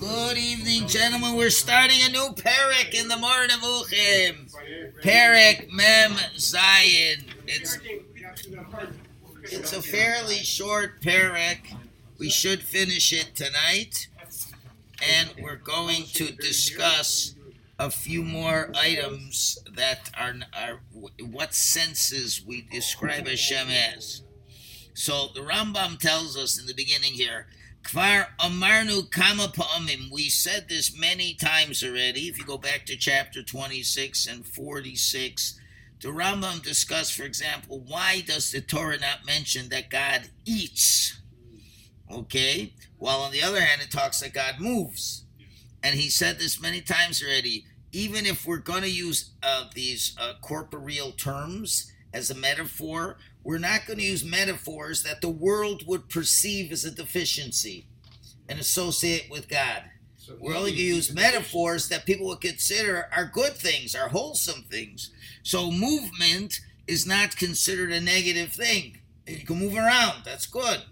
Good evening, gentlemen. We're starting a new parak in the Moreh Nevuchim. Parak Mem Zayin. It's it's a fairly short parak. We should finish it tonight, and we're going to discuss a few more items that are, are what senses we describe Hashem as. So the Rambam tells us in the beginning here Kvar Amarnu Kama Pa'amim. We said this many times already. If you go back to chapter 26 and 46, the Rambam discussed, for example, why does the Torah not mention that God eats? Okay? While on the other hand, it talks that God moves. And he said this many times already. Even if we're going to use uh, these uh, corporeal terms as a metaphor, we're not going to use metaphors that the world would perceive as a deficiency and associate with God. So we're only going to use metaphors that people would consider are good things, are wholesome things. So movement is not considered a negative thing. You can move around, that's good.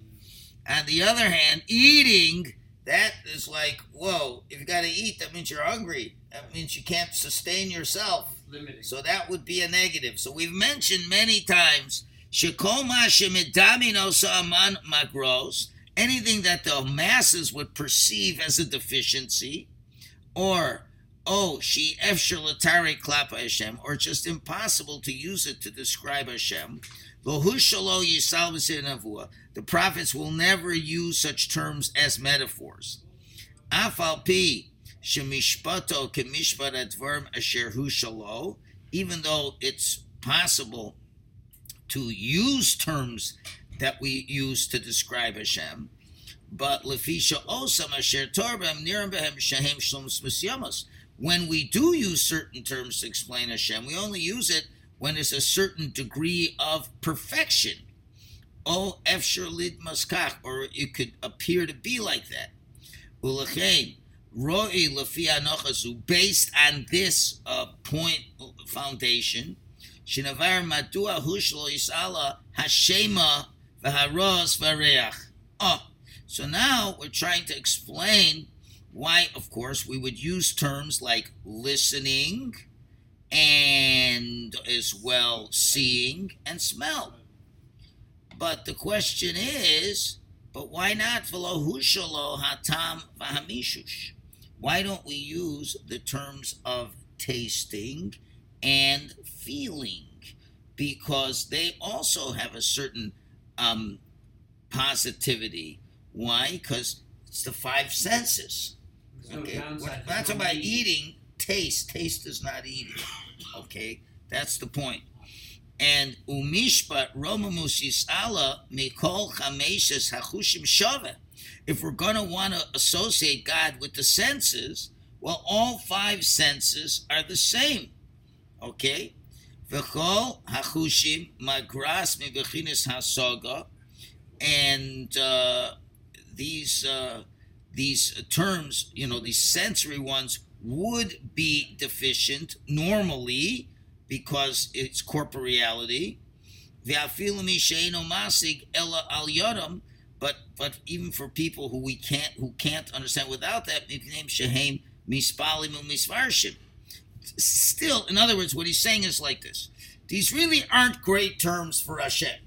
On the other hand, eating, that is like, whoa, if you got to eat, that means you're hungry. That means you can't sustain yourself. So that would be a negative. So we've mentioned many times anything that the masses would perceive as a deficiency, or oh, she efshalatari klapa Hashem, or just impossible to use it to describe Hashem. The prophets will never use such terms as metaphors. Afal pi shemishpato kemishpat asher hu even though it's possible to use terms that we use to describe Hashem. But lefisha osam When we do use certain terms to explain Hashem, we only use it when there's a certain degree of perfection. Oh, lid maskach, or it could appear to be like that. Roi based on this uh, point foundation, Oh, so now we're trying to explain why, of course, we would use terms like listening and as well seeing and smell. But the question is, but why not Velohushalo Hatam Vahamishush? Why don't we use the terms of tasting and feeling because they also have a certain um, positivity. Why? Because it's the five senses. Okay, we're not talking about eating. Taste. Taste is not eating. Okay, that's the point. And umishpat romamusis ala mikol chameshes hachushim shove. If we're going to want to associate God with the senses, well, all five senses are the same. Okay? V'chol hachushim magras mibechinis hasoga, and uh, these uh, these terms, you know, these sensory ones would be deficient normally because it's corporeality. masig ella al but but even for people who we can't who can't understand without that, name shehem mispalim misvarshim still, in other words, what he's saying is like this. These really aren't great terms for Hashem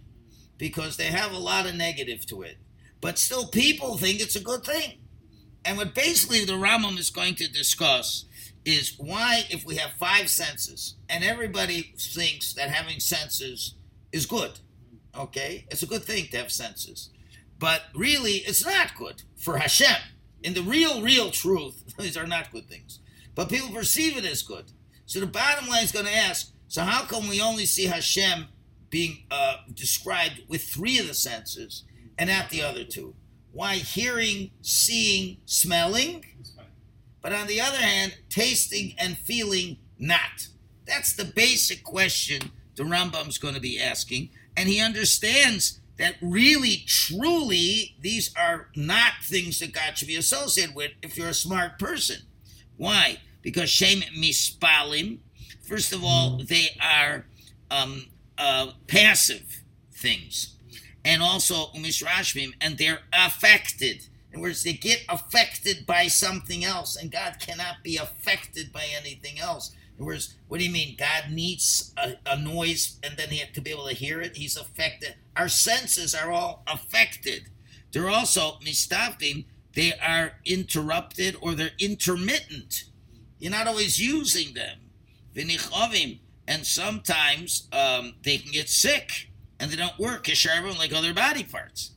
because they have a lot of negative to it. But still, people think it's a good thing. And what basically the Rambam is going to discuss is why, if we have five senses, and everybody thinks that having senses is good, okay? It's a good thing to have senses. But really, it's not good for Hashem. In the real, real truth, these are not good things but people perceive it as good. So the bottom line is going to ask: So how come we only see Hashem being uh, described with three of the senses and not the other two? Why hearing, seeing, smelling, but on the other hand, tasting and feeling not? That's the basic question the Rambam's going to be asking, and he understands that really, truly, these are not things that God should be associated with if you're a smart person. Why? Because Shem Mispalim, first of all, they are um, uh, passive things. And also Umisrashmim, and they're affected. In other words, they get affected by something else, and God cannot be affected by anything else. In other words, what do you mean? God needs a, a noise and then he to be able to hear it? He's affected. Our senses are all affected. They're also, mistavdim, they are interrupted or they're intermittent. You're not always using them. And sometimes um, they can get sick and they don't work kisharvim like other body parts.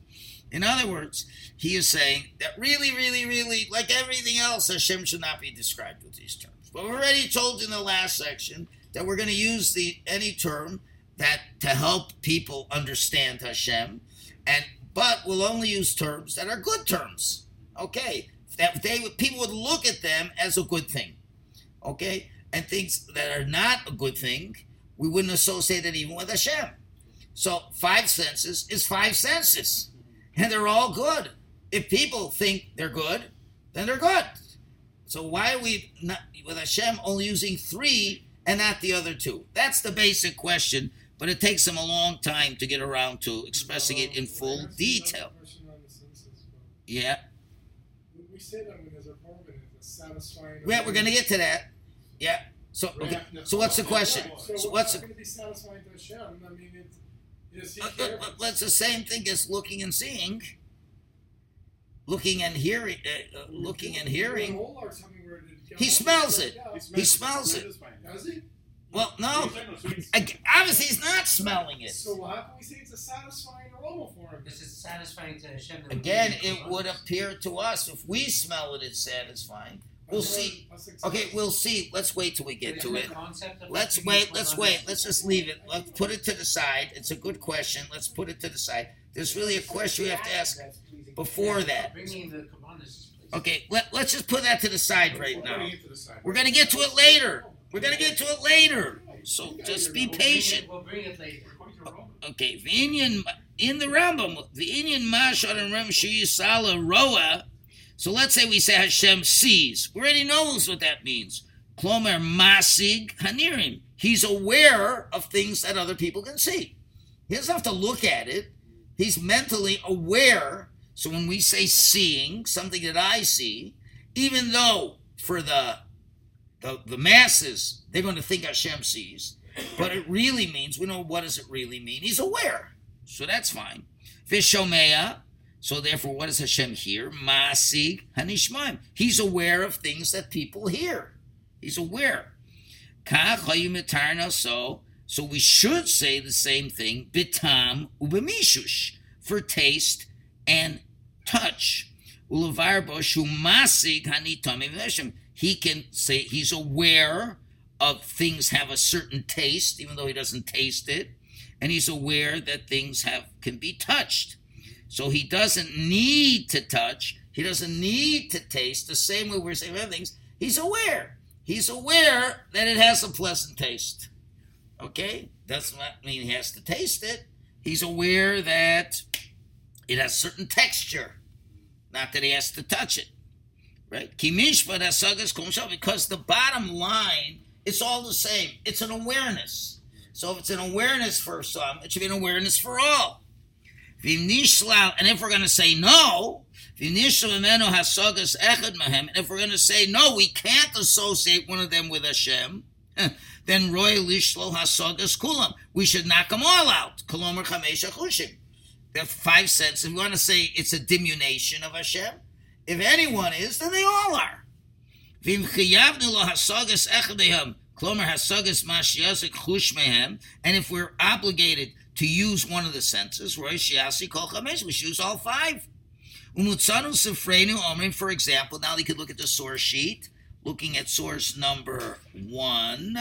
In other words, he is saying that really, really, really, like everything else, Hashem should not be described with these terms. But we already told in the last section that we're going to use the any term that to help people understand Hashem, and but we'll only use terms that are good terms. Okay, that they people would look at them as a good thing. Okay, and things that are not a good thing, we wouldn't associate it even with Hashem. So five senses is five senses, and they're all good. If people think they're good, then they're good. So why are we not with Hashem only using three and not the other two? That's the basic question, but it takes them a long time to get around to expressing it in full detail. Yeah. We say that when there's a korban, it's satisfying. Yeah, we're gonna get to that. Yeah. So okay. So what's the question? So, So what's what's the, going to be satisfying to Hashem? I mean, it's, is uh, uh, care? uh, that's the same thing as looking and seeing. Looking and hearing, uh, uh, looking and hearing. He smells it. He smells it. Does he? Well, no. Ag- Obviously, he's not smelling it. So how can we say it's a satisfying aroma for him? This is satisfying to Hashem. that Again, it would appear to us if we smell it, it's satisfying. We'll That's see. what- that's exactly- Okay, we'll see. Let's wait till we get to it. Let's wait. Let's wait. Let's just leave it. Let's put it to the side. It's a good question. Let's put it to the side. There's really a question we have to ask before that. Bring me the Kabbanis, please. Okay, let, let's just put that to the side right now. putting it to the side. We're gonna get to it later. We're gonna get to it later. So just be We'll bring it- patient. We'll bring it later. Okay, the Indian in the Rambam, the Indian Mashal and Ram Sala Roa. So let's say we say Hashem sees. We already knows what that means. Klomer Masig Hanirim. He's aware of things that other people can see. He doesn't have to look at it. He's mentally aware. So when we say seeing, something that I see, even though for the the, the masses, they're going to think Hashem sees, but it really means, we know what does it really mean? He's aware. So that's fine. Vishomea, so therefore, what does Hashem hear? Masig Hanishmaim. He's aware of things that people hear. He's aware. So, so we should say the same thing, bitam ubemishush, for taste and touch. Ulavarbo shumasig hanitomim veshem. He can say he's aware of things have a certain taste, even though he doesn't taste it, and he's aware that things have can be touched. So he doesn't need to touch. He doesn't need to taste. The same way we're saying other things. He's aware. He's aware that it has a pleasant taste. Okay, doesn't mean he has to taste it. He's aware that it has certain texture. Not that he has to touch it. Right? Kimishpat asagas kumsha, because the bottom line, it's all the same. It's an awareness. So if it's an awareness for some, it should be an awareness for all. And if we're going to say no, hasagas and if we're going to say no, we can't associate one of them with Hashem, then roy hasagas kulam. We should knock them all out. Kolomer chamesh achushim. The five sense. If we want to say it's a diminution of Hashem, if anyone is, then they all are. And if we're obligated to use one of the senses, we should use all five. For example, now they could look at the source sheet, looking at source number one,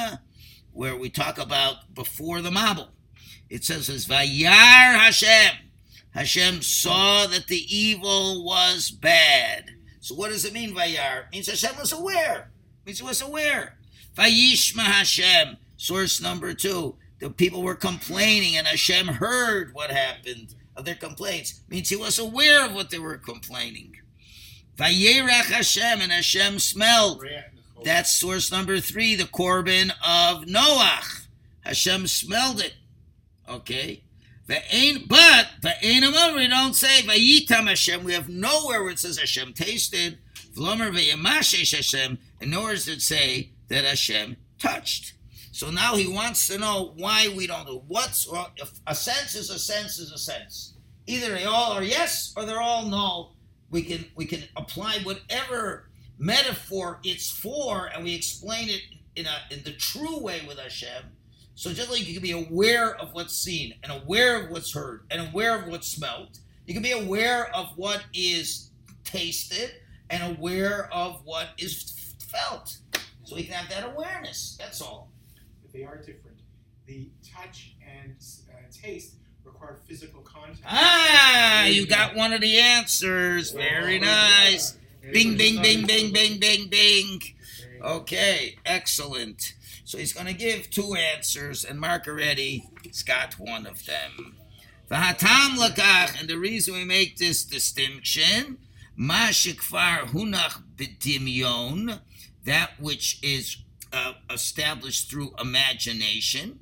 where we talk about before the Mabul. It says, Vayar Hashem. Hashem saw that the evil was bad. So what does it mean, Vayar? It means Hashem was aware. It means he was aware. Vayishma Hashem, source number two the people were complaining and Hashem heard what happened of their complaints. Means he was aware of what they were complaining. Vayerach Hashem and Hashem smelled. That's source number three, the Korban of Noach. Hashem smelled it. Okay. Ve'ein, but ve'ein amar, we don't say vayitam Hashem. We have nowhere where it says Hashem tasted. V'lomer ve'yamashesh Hashem, and nowhere does it say that Hashem touched. So now he wants to know why we don't do what's well, if a sense is a sense is a sense. Either they all are yes or they're all no. We can we can apply whatever metaphor it's for, and we explain it in a in the true way with Hashem. So just like you can be aware of what's seen and aware of what's heard and aware of what's smelt, you can be aware of what is tasted and aware of what is felt. So we can have that awareness. That's all. But they are different. The touch and uh, taste require physical contact. Ah, you got one of the answers. Very nice. Bing, bing, bing, bing, bing, bing, bing. Okay, excellent. So he's going to give two answers, and Mark already has got one of them. Lakach, and the reason we make this distinction, hunach b'dimyon, that which is uh, established through imagination,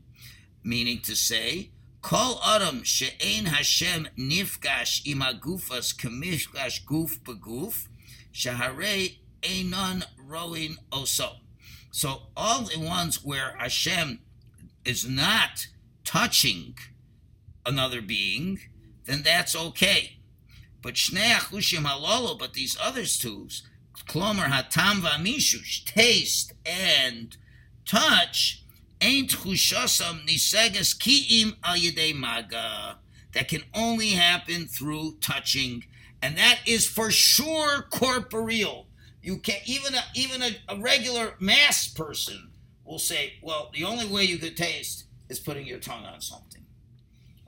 meaning to say, Kol adam she'ein Hashem nifgash imagufas kamifgash guf beguf, shaharei einon roin oso. So all the ones where Hashem is not touching another being, then that's okay. But shnei halolo, but these other two, klomer hatam v'amishush, taste and touch, ain't chushasam niseges ki'im al maga. That can only happen through touching, and that is for sure corporeal. You can't even a, even a, a regular mass person will say, well, the only way you could taste is putting your tongue on something.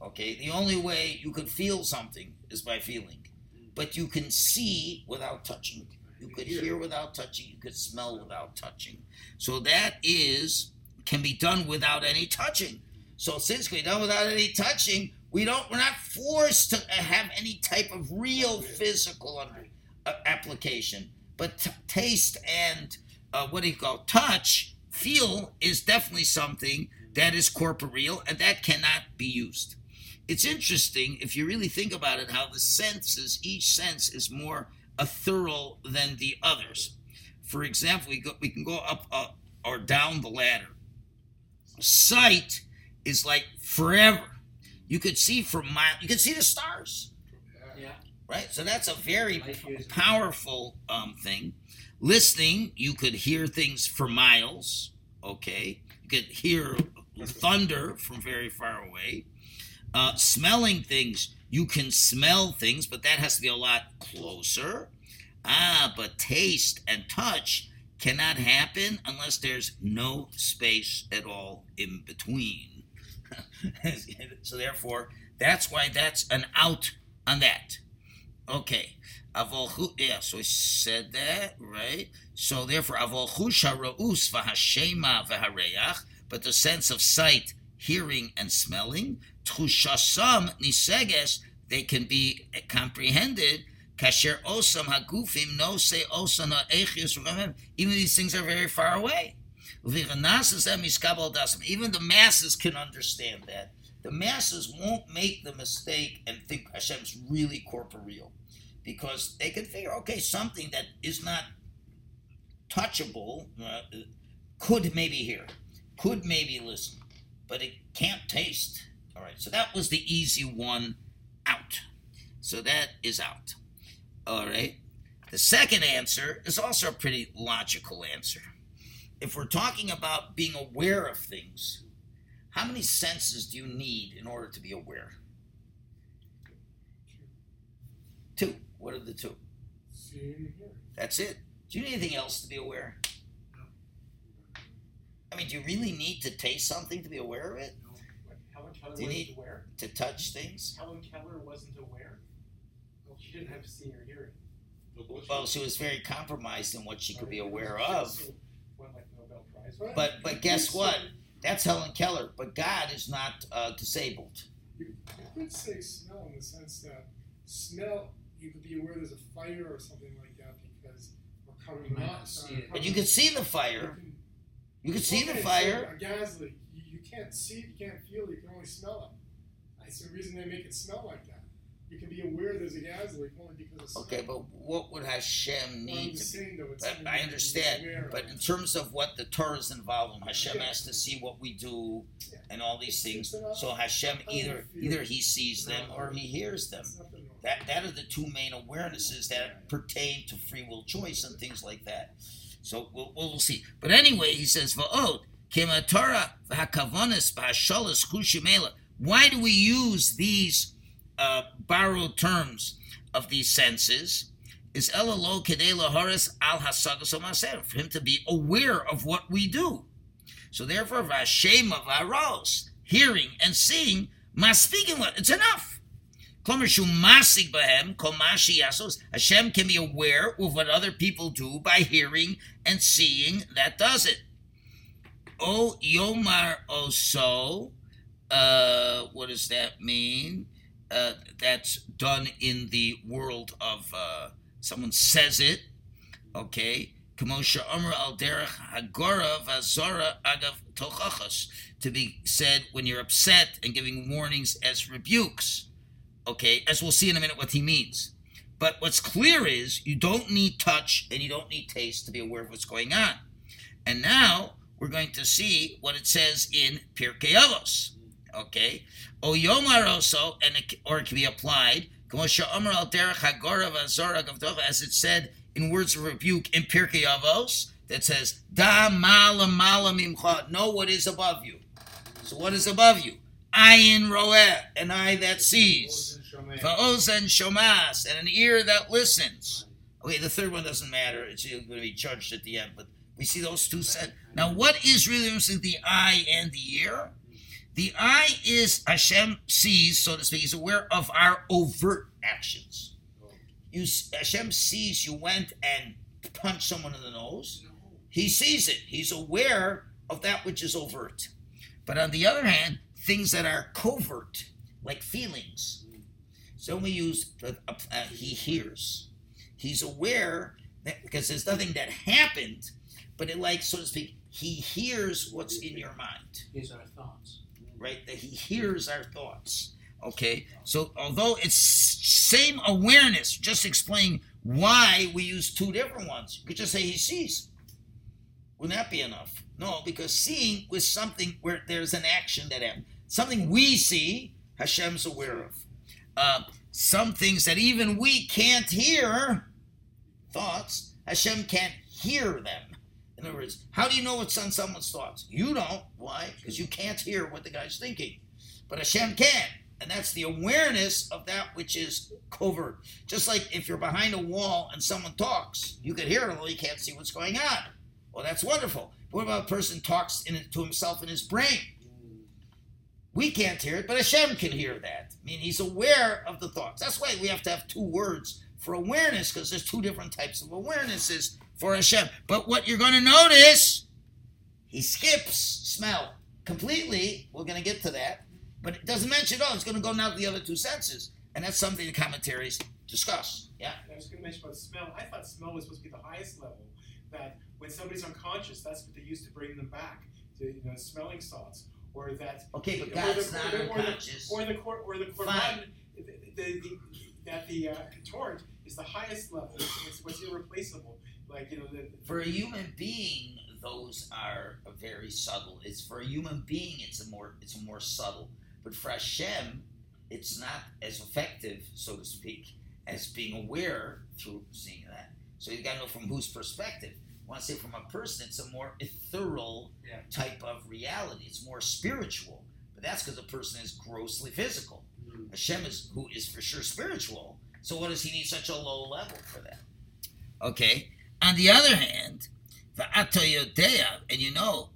Okay, the only way you could feel something is by feeling, but you can see without touching. You could hear without touching. You could smell without touching. So that is can be done without any touching. So since we're done without any touching, we don't. We're not forced to have any type of real physical under, uh, application. But t- taste and uh, what do you call touch, feel is definitely something that is corporeal and that cannot be used. It's interesting if you really think about it how the senses, each sense is more ethereal than the others. For example, we, go, we can go up uh, or down the ladder. Sight is like forever. You could see for miles. You can see the stars. Right? So that's a very powerful um, thing. Listening, you could hear things for miles. Okay, you could hear thunder from very far away. Uh, smelling things, you can smell things, but that has to be a lot closer. Ah, but taste and touch cannot happen unless there's no space at all in between. so therefore, that's why that's an out on that. Okay. Avolchu, yeah, so he said that, right? So therefore, avolchu shara'us v'hashema v'hareach, but the sense of sight, hearing, and smelling, tchushasam niseges, they can be comprehended. Kasher osam hagufim no se osam ha'echius v'gamem. Even these things are very far away. Even the masses can understand that. The masses won't make the mistake and think Hashem's really corporeal because they can figure, okay, something that is not touchable uh, could maybe hear, could maybe listen, but it can't taste. All right, so that was the easy one out. So that is out. All right. The second answer is also a pretty logical answer. If we're talking about being aware of things, how many senses do you need in order to be aware? Two. What are the two? Seeing hearing. That's it. Do you need anything else to be aware? I mean, do you really need to taste something to be aware of it? No, Helen Keller Do you wasn't need- aware. To touch things? Helen Keller wasn't aware. Well, she didn't have seeing or hearing. Well, she was very compromised in what she could be aware of. Won like Nobel Prize. But but guess what? That's Helen Keller. But God is not uh, disabled. You, you could say smell in the sense that smell, you could be aware there's a fire or something like that because we're covering You might not not see it. But you can see the fire. You can see the fire. a gas leak, you, you can't see it, you can't feel it, you can only smell it. That's the reason they make it smell like that. You can be aware there's a gas only because of. Okay, but what would Hashem need to be? though, But I you can be understand. But in terms of what the Torah is involved in, Hashem Yeah. has to see what we do Yeah. and all these things. So Hashem either either he sees them or he hears them. It's nothing wrong. That that are the two main awarenesses that pertain to free will choice and things like that. So we'll, we'll see. But anyway, he says, "Va'od kema Torah v'hakavonis b'hasholas chushimela." Why do we use these uh, borrowed terms of these senses? Is elalo kedei lahoris al for him to be aware of what we do. So therefore, v'ashema v'aros, hearing and seeing, maspikin what it's enough. Hashem can be aware of what other people do by hearing and seeing. That does it. O yomar oso. Uh, what does that mean? Uh, that's done in the world of uh, someone says it. Okay. Kamosha al derech hagora agav tochachas to be said when you're upset and giving warnings as rebukes. Okay, as we'll see in a minute what he means. But what's clear is you don't need touch and you don't need taste to be aware of what's going on. And now we're going to see what it says in Pirkei Avos. Okay, O Yomar also, and it, or it can be applied, as it said in words of rebuke in Pirkei Avos, that says, Da mala mala mimcha, know what is above you. So what is above you? Ayin roeh, an eye that sees. Va'ozen shomas, and an ear that listens. Okay, the third one doesn't matter. It's going to be judged at the end, but we see those two said. Now, what is really interesting, the eye and the ear? The eye is Hashem sees, so to speak, He's aware of our overt actions. You, Hashem sees you went and punched someone in the nose. He sees it. He's aware of that which is overt. But on the other hand, things that are covert, like feelings. So we use uh, uh, he hears. He's aware that because there's nothing that happened, but it like so to speak, he hears what's in your mind, These are thoughts. Right? That he hears our thoughts. Okay, so although it's same awareness, just explain why we use two different ones. You could just say he sees. Wouldn't that be enough? No, because seeing was something where there's an action that happened. Something we see, Hashem's aware of. Uh, some things that even we can't hear, thoughts, Hashem can't hear them. In other words, how do you know what's on someone's thoughts? You don't. Why? Because you can't hear what the guy's thinking. But Hashem can. And that's the awareness of that which is covert. Just like if you're behind a wall and someone talks, you can hear it, although you can't see what's going on. Well, that's wonderful. But what about a person talks in, to himself in his brain? We can't hear it, but Hashem can hear that. I mean, he's aware of the thoughts. That's why we have to have two words for awareness, because there's two different types of awarenesses for Hashem. But what you're going to notice, he skips smell completely. We're going to get to that. But it doesn't mention it all. It's going to go now to the other two senses. And that's something the commentaries discuss. Yeah. I was going to mention about smell. I thought smell was supposed to be the highest level. That when somebody's unconscious, that's what they use to bring them back to you know smelling salts, or that Okay, but God's the, not or the, or the, unconscious. or the or the Fine. the, the, the, that the uh, torrent is the highest level. It's what's irreplaceable. Like you know the, For a human being, those are very subtle. It's for a human being, it's a more it's a more subtle. But for Hashem, it's not as effective, so to speak, as being aware through seeing that. So you got to know from whose perspective. I want to say from a person, it's a more ethereal Yeah. type of reality. It's more spiritual. But that's because the person is grossly physical. Mm-hmm. Hashem is who is for sure spiritual. So what does he need such a low level for that? Okay. On the other hand, and you know,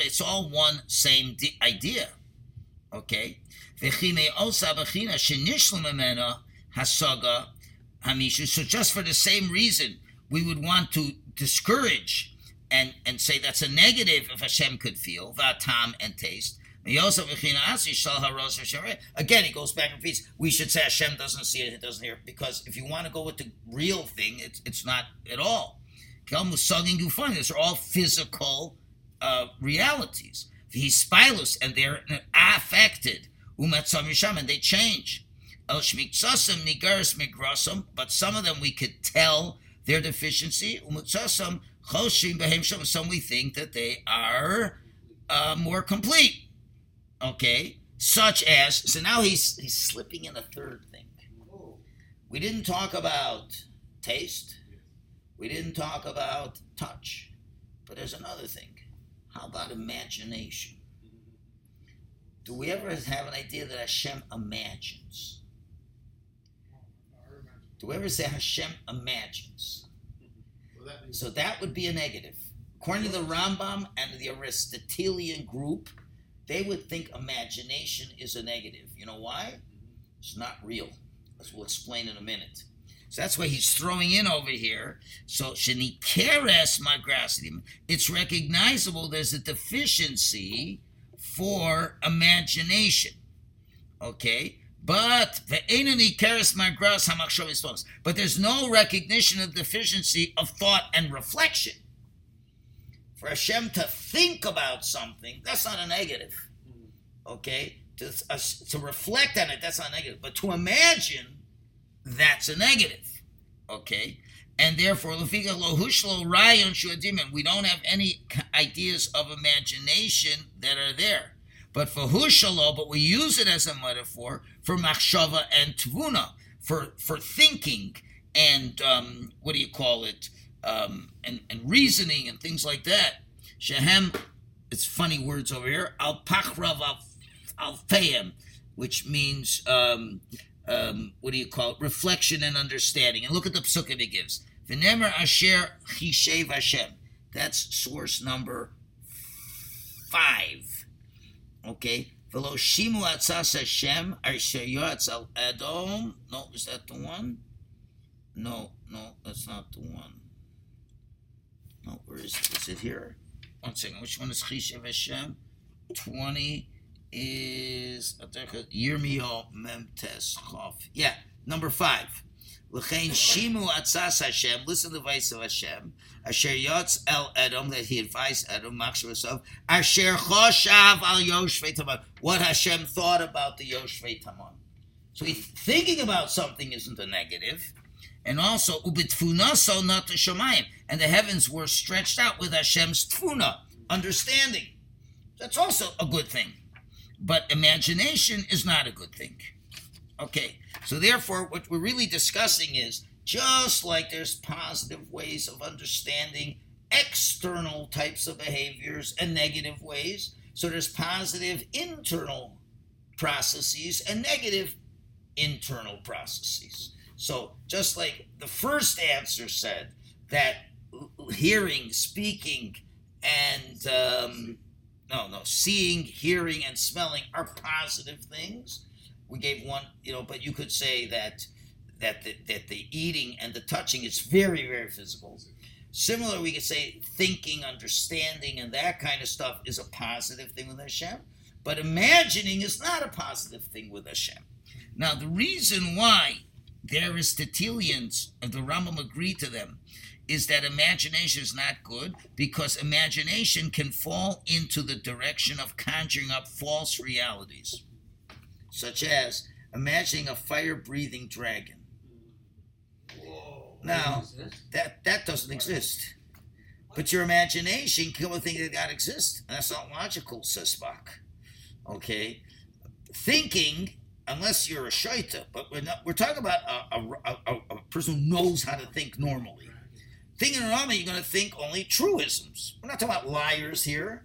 it's all one same idea. Okay. Hasaga. So just for the same reason, we would want to discourage and, and say that's a negative if Hashem could feel, and taste. Again, he goes back and repeats. We should say Hashem doesn't see it, it doesn't hear it, because if you want to go with the real thing, it's, it's not at all. These are all physical uh, realities. V'hispilus, and they're affected. And they change. But some of them we could tell their deficiency. Some we think that they are uh, more complete. Okay, such as so now he's he's slipping in a third thing. We didn't talk about taste. We didn't talk about touch. But there's another thing. How about imagination? Do we ever have an idea that Hashem imagines? Do we ever say Hashem imagines? So that would be a negative. According to the Rambam and the Aristotelian group, they would think imagination is a negative. You know why? It's not real. As we'll explain in a minute. So that's why he's throwing in over here. So shenikeres magrasidim. It's recognizable there's a deficiency for imagination. Okay? But. But there's no recognition of deficiency of thought and reflection. For Hashem to think about something, that's not a negative. Okay? To, uh, to reflect on it, that's not negative. But to imagine, that's a negative. Okay? And therefore, lefika lo hushlo rayon shuadimin, we don't have any ideas of imagination that are there. But for hushalo, but we use it as a metaphor for machshava and tvuna, for for thinking and um, what do you call it, um, and and reasoning and things like that. Shehem, it's funny words over here. Al pachrav al alfeim, which means um, um, what do you call it? Reflection and understanding. And look at the psukim he gives. V'nemer asher chishev Hashem. That's source number five. Okay. V'lo shimu atzas Hashem asher yotz al Edom. No, is that the one? No, no, that's not the one. No, where is it? Is it here? One second. Which one is chishev Hashem? Twenty is Yirmiyahu Mem Tes Chof. Yeah, number five. L'chein shimu atzas Hashem. Listen to the voice of Hashem. Asher yotz el Edom that he advised Edom machshavasav. Asher choshav al Yoshvei Taman. What Hashem thought about the Yoshvei Taman. So he's thinking about something isn't a negative. And also, ubitfunaso not the shemayim. And the heavens were stretched out with Hashem's tfuna, understanding. That's also a good thing. But imagination is not a good thing. Okay, so therefore, what we're really discussing is just like there's positive ways of understanding external types of behaviors and negative ways, so there's positive internal processes and negative internal processes. So, just like the first answer said that hearing, speaking, and um, no, no, seeing, hearing, and smelling are positive things. We gave one, you know, but you could say that that the, that the eating and the touching is very, very physical. Similar, we could say thinking, understanding, and that kind of stuff is a positive thing with Hashem. But imagining is not a positive thing with Hashem. Now, the reason why the Aristotelians and the Rambam agree to them is that imagination is not good because imagination can fall into the direction of conjuring up false realities, such as imagining a fire breathing dragon. Now, that, that doesn't exist. But your imagination can think that God exists. And that's not logical, says Spock. Okay? Thinking, unless you're a shaita, but we're, not, we're talking about a, a, a, a person who knows how to think normally. Thinking normally, you're going to think only truisms. We're not talking about liars here.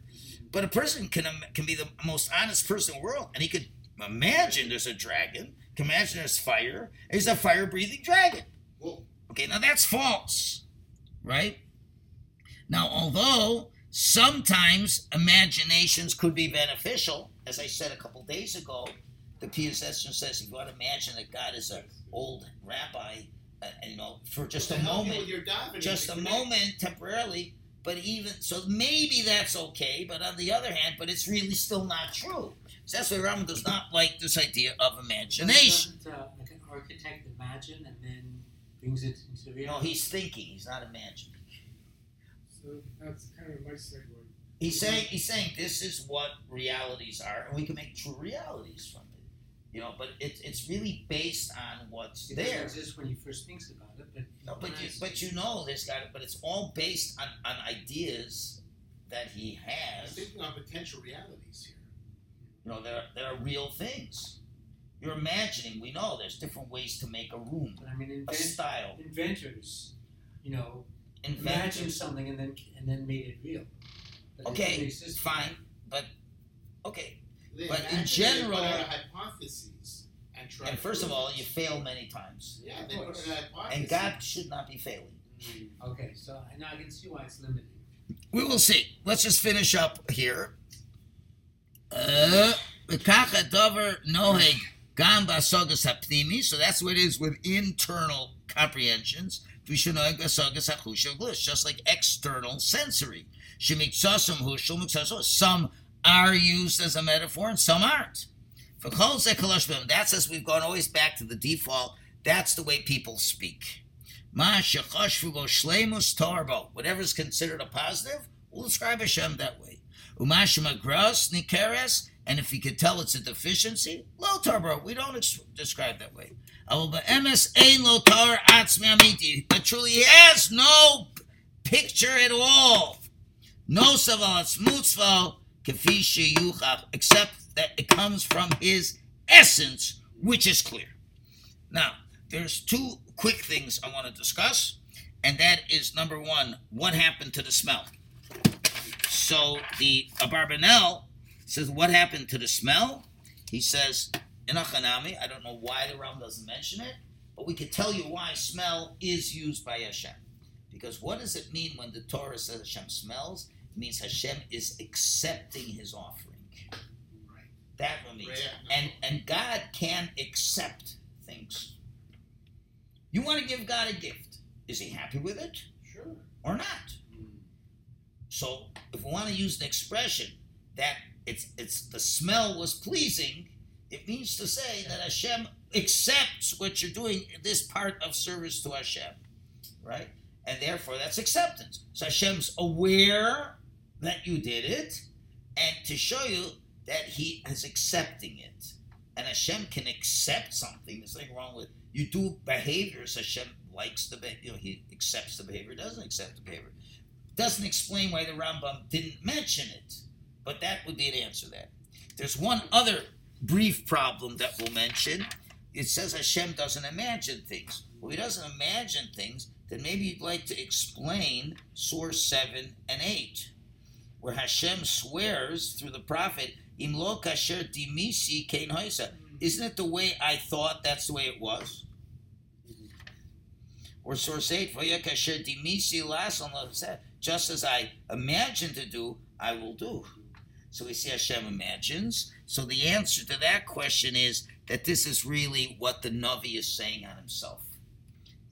But a person can, can be the most honest person in the world, and he could imagine there's a dragon, can imagine there's fire, he's a fire breathing dragon. Okay, now that's false, right? Now, although sometimes imaginations could be beneficial, as I said a couple days ago, the PSS says if you want to imagine that God is an old rabbi, uh, you know, for just a to you moment, with your davening, just a to- moment temporarily, but even so, maybe that's okay. But on the other hand, but it's really still not true. So that's why Rambam does not like this idea of imagination. Doesn't uh, like an architect imagine and then brings it into You know, reality? he's thinking; he's not imagining. So that's kind of my segue. He's saying he's saying this is what realities are, and we can make true realities from it. You know, but it's it's really based on what's It there. doesn't exist when he first thinks about it, but No, but you, but you know this guy, but it's all based on, on ideas that he I'm has. thinking on potential realities here. You know, there there are real things. You're imagining. We know there's different ways to make a room, But I mean, a style, inventors, you know, imagined invention. something and then and then made it real. But Okay, fine, but okay but in general, hypotheses and try. And first of all, you fail many times. Yeah. And God should not be failing. Mm. Okay, so now I can see why it's limited. We will see. Let's just finish up here. Uh, so that's what it is with internal comprehensions. Just like external sensory. Some are used as a metaphor and some aren't. For kol that's as we've gone always back to the default. That's the way people speak. Whatever is considered a positive, we'll describe Hashem that way. Umashimagros and if you could tell it's a deficiency, low tarbo, we don't ex- describe that way. But truly, he has no picture at all. No saval atzmutzval, except that it comes from his essence, which is clear. Now, there's two quick things I want to discuss, and that is number one, what happened to the smell? So the Abarbanel says, What happened to the smell? He says, in Achanami, I don't know why the Ram doesn't mention it, but we could tell you why smell is used by Hashem. Because what does it mean when the Torah says Hashem smells? It means Hashem is accepting his offering. That it means. And and God can accept things. You want to give God a gift. Is he happy with it Sure. or not? Hmm. So if we want to use an expression that it's it's the smell was pleasing, it means to say that Hashem accepts what you're doing, this part of service to Hashem. Right? And therefore that's acceptance. So Hashem's aware that you did it, and to show you that he is accepting it. And Hashem can accept something. There's nothing wrong with you do behaviors. Hashem likes the behavior. You know, he accepts the behavior. Doesn't accept the behavior. Doesn't explain why the Rambam didn't mention it. But that would be an answer. That there's one other brief problem that we'll mention. It says Hashem doesn't imagine things. Well, he doesn't imagine things. Then maybe you'd like to explain source seven and eight, where Hashem swears through the prophet, "Imlo kasher dimisi kein hoisa." Isn't it the way I thought? That's the way it was. Or source eight, "Vaya kasher dimisi lasan lo-" just as I imagine to do, I will do. So we see Hashem imagines. So the answer to that question is that this is really what the Navi is saying on himself.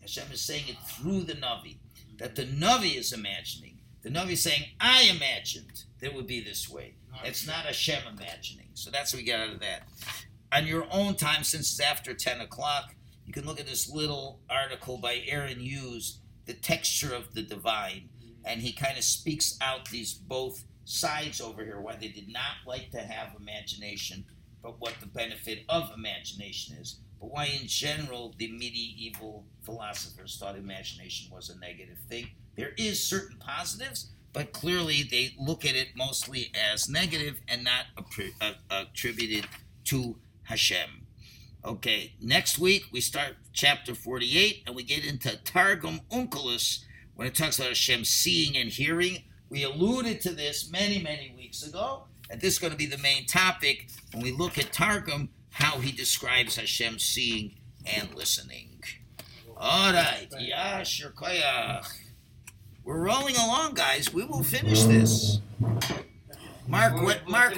Hashem is saying it through the Navi, that the Navi is imagining. The Navi is saying, I imagined that would be this way. It's not Hashem imagining. So that's what we get out of that. On your own time, since it's after 10 o'clock, you can look at this little article by Aaron Hughes, The Texture of the Divine. And he kind of speaks out these both sides over here, why they did not like to have imagination, but what the benefit of imagination is. But why, in general, the medieval philosophers thought imagination was a negative thing. There is certain positives, but clearly they look at it mostly as negative and not uh, attributed to Hashem. Okay, next week we start chapter 48 and we get into Targum Onkelos when it talks about Hashem seeing and hearing. We alluded to this many, many weeks ago, and this is going to be the main topic when we look at Targum, how he describes Hashem seeing and listening. All right, Yashir Koyach. We're rolling along, guys. We will finish this. Mark, what, Mark,